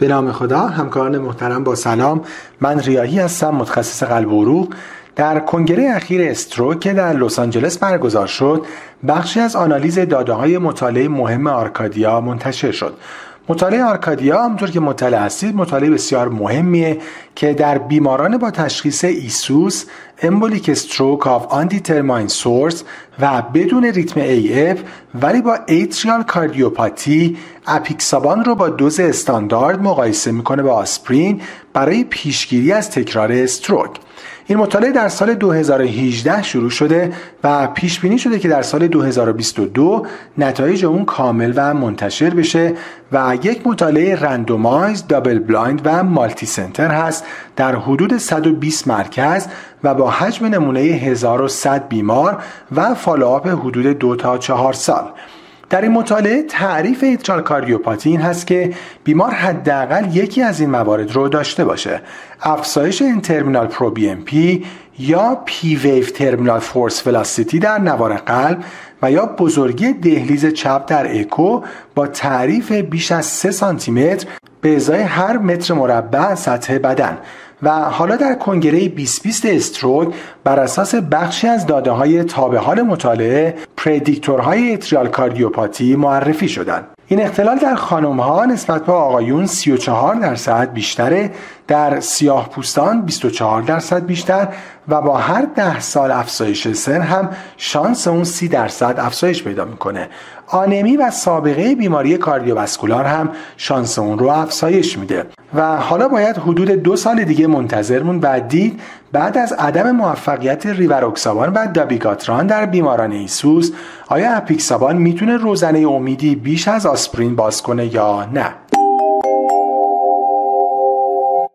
به نام خدا همکاران محترم با سلام. من ریاحی هستم متخصص قلب و عروق. در کنگره اخیر stroke که در لس آنجلس برگزار شد بخشی از آنالیز داده های مطالعه مهم ARCADIA منتشر شد. مطالعه ARCADIA همونطور که مطلع هستید مطالعه بسیار مهمیه که در بیماران با تشخیص ESUS embolic stroke of undetermined source و بدون ریتم AF ولی با atrial cardiopathy apixaban رو با دوز استاندارد مقایسه می‌کنه با آسپرین برای پیشگیری از تکرار stroke. این مطالعه در سال 2018 شروع شده و پیش بینی شده که در سال 2022 نتایج اون کامل و منتشر بشه و یک مطالعه randomized double blind و multicenter هست در حدود 120 مرکز و با حجم نمونه 1100 بیمار و follow-up حدود دو تا چهار سال. در این مطالعه تعریف atrial cardiopathy این هست که بیمار حداقل یکی از این موارد رو داشته باشه. افزایش N-terminal pro BNP یا P-wave terminal force velocity در نوار قلب و یا بزرگی دهلیز چپ در اکو با تعریف بیش از 3 سانتی متر به ازای هر متر مربع سطح بدن. و حالا در کنگره 2020 stroke بر اساس بخشی از داده های تابع حال مطالعه پردیکتورهای اتریال کاردیوپاتی معرفی شدند. این اختلال در خانم ها نسبت به آقایون 34 درصد بیشتره در سیاه پوستان 24 درصد بیشتر و با هر ده سال افزایش سن هم شانس اون 30 درصد افزایش پیدا می‌کنه آنمی و سابقه بیماری کاردیوواسکولار هم شانس اون رو افزایش میده. و حالا باید حدود دو سال دیگه منتظرمون و دید بعد از عدم موفقیت ریوروکسابان و دابیگاتران در بیماران ایسوس آیا اپیکسابان می‌تونه روزنه امیدی بیش از آسپرین باز کنه یا نه؟